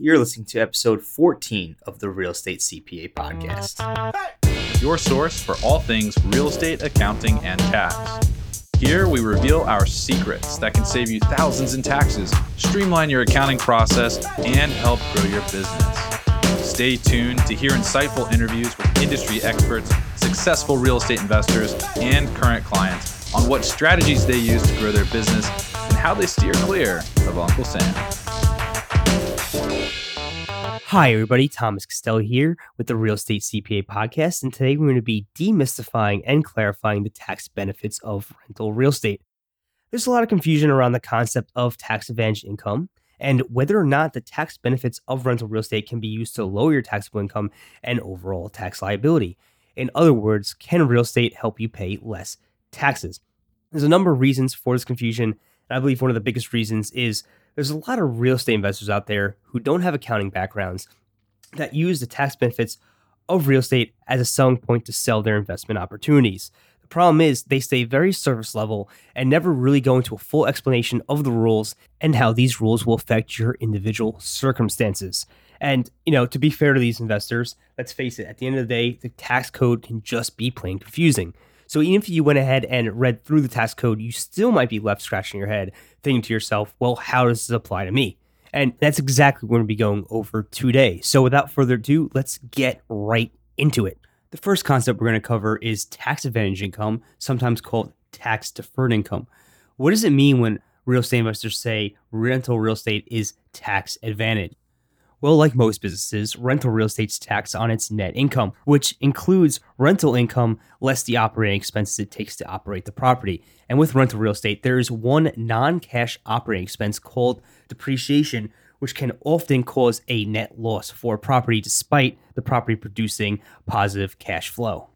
You're listening to episode 14 of the Real Estate CPA podcast. Your source for all things real estate, accounting, and tax. Here we reveal our secrets that can save you thousands in taxes, streamline your accounting process, and help grow your business. Stay tuned to hear insightful interviews with industry experts, successful real estate investors, and current clients on what strategies they use to grow their business and how they steer clear of Uncle Sam. Hi, everybody. Thomas Costello here with the Real Estate CPA podcast. And today we're going to be demystifying and clarifying the tax benefits of rental real estate. There's a lot of confusion around the concept of tax advantage income and whether or not the tax benefits of rental real estate can be used to lower your taxable income and overall tax liability. In other words, can real estate help you pay less taxes? There's a number of reasons for this confusion. And I believe one of the biggest reasons is there's a lot of real estate investors out there who don't have accounting backgrounds that use the tax benefits of real estate as a selling point to sell their investment opportunities. The problem is they stay very surface level and never really go into a full explanation of the rules and how these rules will affect your individual circumstances. And, you know, to be fair to these investors, let's face it, at the end of the day, the tax code can just be plain confusing. So even if you went ahead and read through the tax code, you still might be left scratching your head, thinking to yourself, well, how does this apply to me? And that's exactly what we're going to be going over today. So without further ado, let's get right into it. The first concept we're going to cover is tax advantage income, sometimes called tax deferred income. What does it mean when real estate investors say rental real estate is tax advantage? Well, like most businesses, rental real estate's taxed on its net income, which includes rental income less the operating expenses it takes to operate the property. And with rental real estate, there is one non cash operating expense called depreciation, which can often cause a net loss for a property despite the property producing positive cash flow.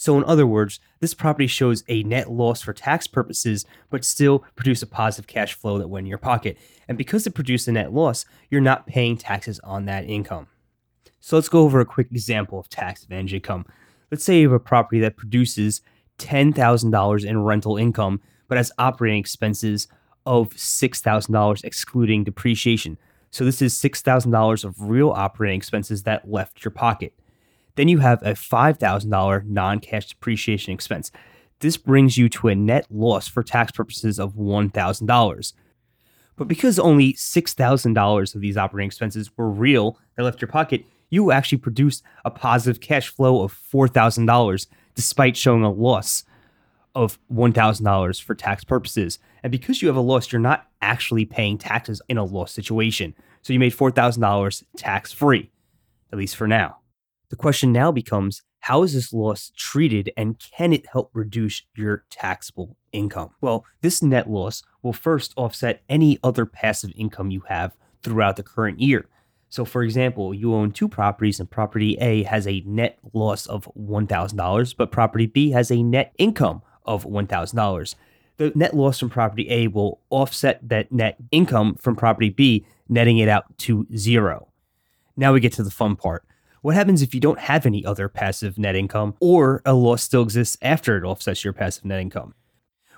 So, in other words, this property shows a net loss for tax purposes, but still produce a positive cash flow that went in your pocket. And because it produced a net loss, you're not paying taxes on that income. So, let's go over a quick example of tax advantage income. Let's say you have a property that produces $10,000 in rental income, but has operating expenses of $6,000 excluding depreciation. So, this is $6,000 of real operating expenses that left your pocket. Then you have a $5,000 non cash depreciation expense. This brings you to a net loss for tax purposes of $1,000. But because only $6,000 of these operating expenses were real that left your pocket, you actually produced a positive cash flow of $4,000 despite showing a loss of $1,000 for tax purposes. And because you have a loss, you're not actually paying taxes in a loss situation. So you made $4,000 tax free, at least for now. The question now becomes how is this loss treated and can it help reduce your taxable income? Well, this net loss will first offset any other passive income you have throughout the current year. So, for example, you own two properties, and property A has a net loss of $1,000, but property B has a net income of $1,000. The net loss from property A will offset that net income from property B, netting it out to zero. Now we get to the fun part. What happens if you don't have any other passive net income or a loss still exists after it offsets your passive net income?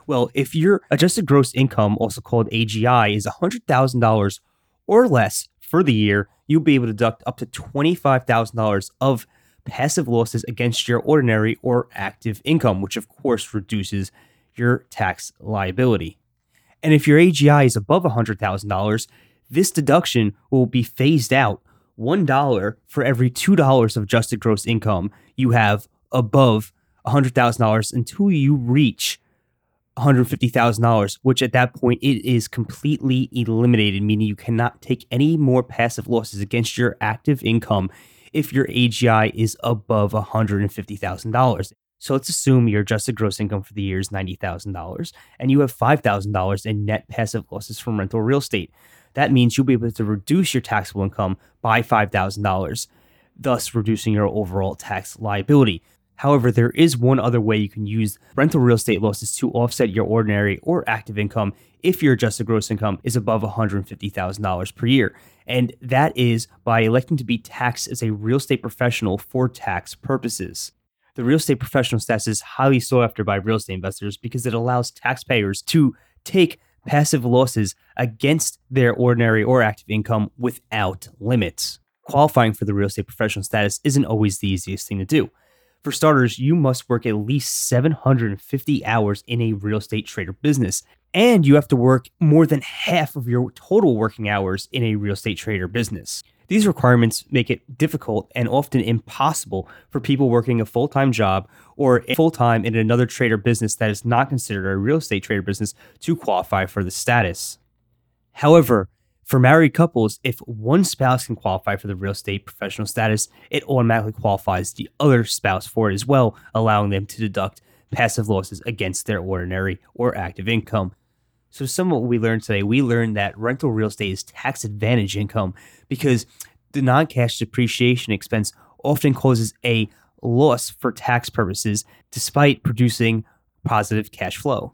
Well, if your adjusted gross income, also called AGI, is $100,000 or less for the year, you'll be able to deduct up to $25,000 of passive losses against your ordinary or active income, which of course reduces your tax liability. And if your AGI is above $100,000, this deduction will be phased out $1 for every $2 of adjusted gross income you have above $100,000 until you reach $150,000, which at that point it is completely eliminated, meaning you cannot take any more passive losses against your active income if your AGI is above $150,000. So let's assume your adjusted gross income for the year is $90,000 and you have $5,000 in net passive losses from rental real estate that means you'll be able to reduce your taxable income by $5,000, thus reducing your overall tax liability. However, there is one other way you can use rental real estate losses to offset your ordinary or active income if your adjusted gross income is above $150,000 per year. And that is by electing to be taxed as a real estate professional for tax purposes. The real estate professional status is highly sought after by real estate investors because it allows taxpayers to take passive losses against their ordinary or active income without limits. Qualifying for the real estate professional status isn't always the easiest thing to do. For starters, you must work at least 750 hours in a real estate trade or business, and you have to work more than half of your total working hours in a real estate trade or business. These requirements make it difficult and often impossible for people working a full time job or full time in another trade or business that is not considered a real estate trade or business to qualify for the status. However, for married couples, if one spouse can qualify for the real estate professional status, it automatically qualifies the other spouse for it as well, allowing them to deduct passive losses against their ordinary or active income. So, some of what we learned today, we learned that rental real estate is tax advantage income because the non cash depreciation expense often causes a loss for tax purposes despite producing positive cash flow.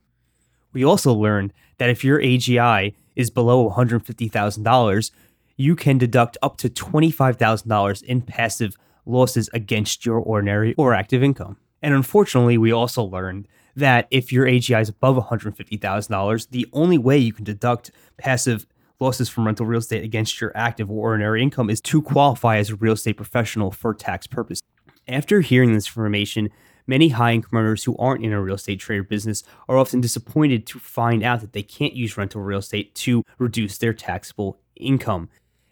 We also learned that if your AGI is below $150,000, you can deduct up to $25,000 in passive losses against your ordinary or active income. And unfortunately, we also learned that if your AGI is above $150,000, the only way you can deduct passive losses from rental real estate against your active or ordinary income is to qualify as a real estate professional for tax purposes. After hearing this information, many high income earners who aren't in a real estate trade or business are often disappointed to find out that they can't use rental real estate to reduce their taxable income.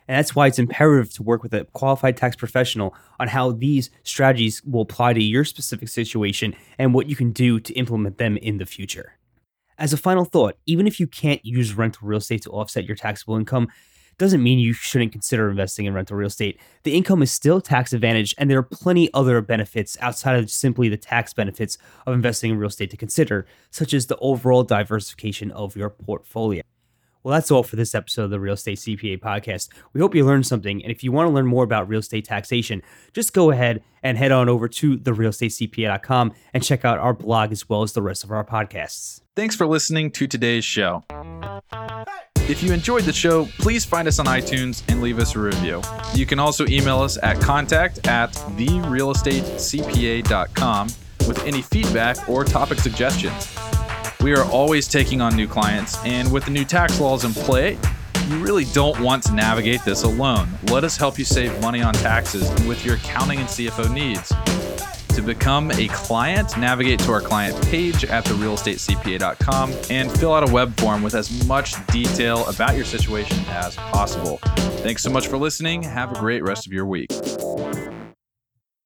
And that's why it's imperative to work with a qualified tax professional on how these strategies will apply to your specific situation and what you can do to implement them in the future. As a final thought, even if you can't use rental real estate to offset your taxable income, doesn't mean you shouldn't consider investing in rental real estate. The income is still tax advantage, and there are plenty other benefits outside of simply the tax benefits of investing in real estate to consider, such as the overall diversification of your portfolio. Well, that's all for this episode of the Real Estate CPA podcast. We hope you learned something. And if you want to learn more about real estate taxation, just go ahead and head on over to therealestatecpa.com and check out our blog as well as the rest of our podcasts. Thanks for listening to today's show. If you enjoyed the show, please find us on iTunes and leave us a review. You can also email us at contact at therealestatecpa.com with any feedback or topic suggestions. We are always taking on new clients, and with the new tax laws in play, you really don't want to navigate this alone. Let us help you save money on taxes with your accounting and CFO needs. To become a client, navigate to our client page at therealestatecpa.com and fill out a web form with as much detail about your situation as possible. Thanks so much for listening. Have a great rest of your week.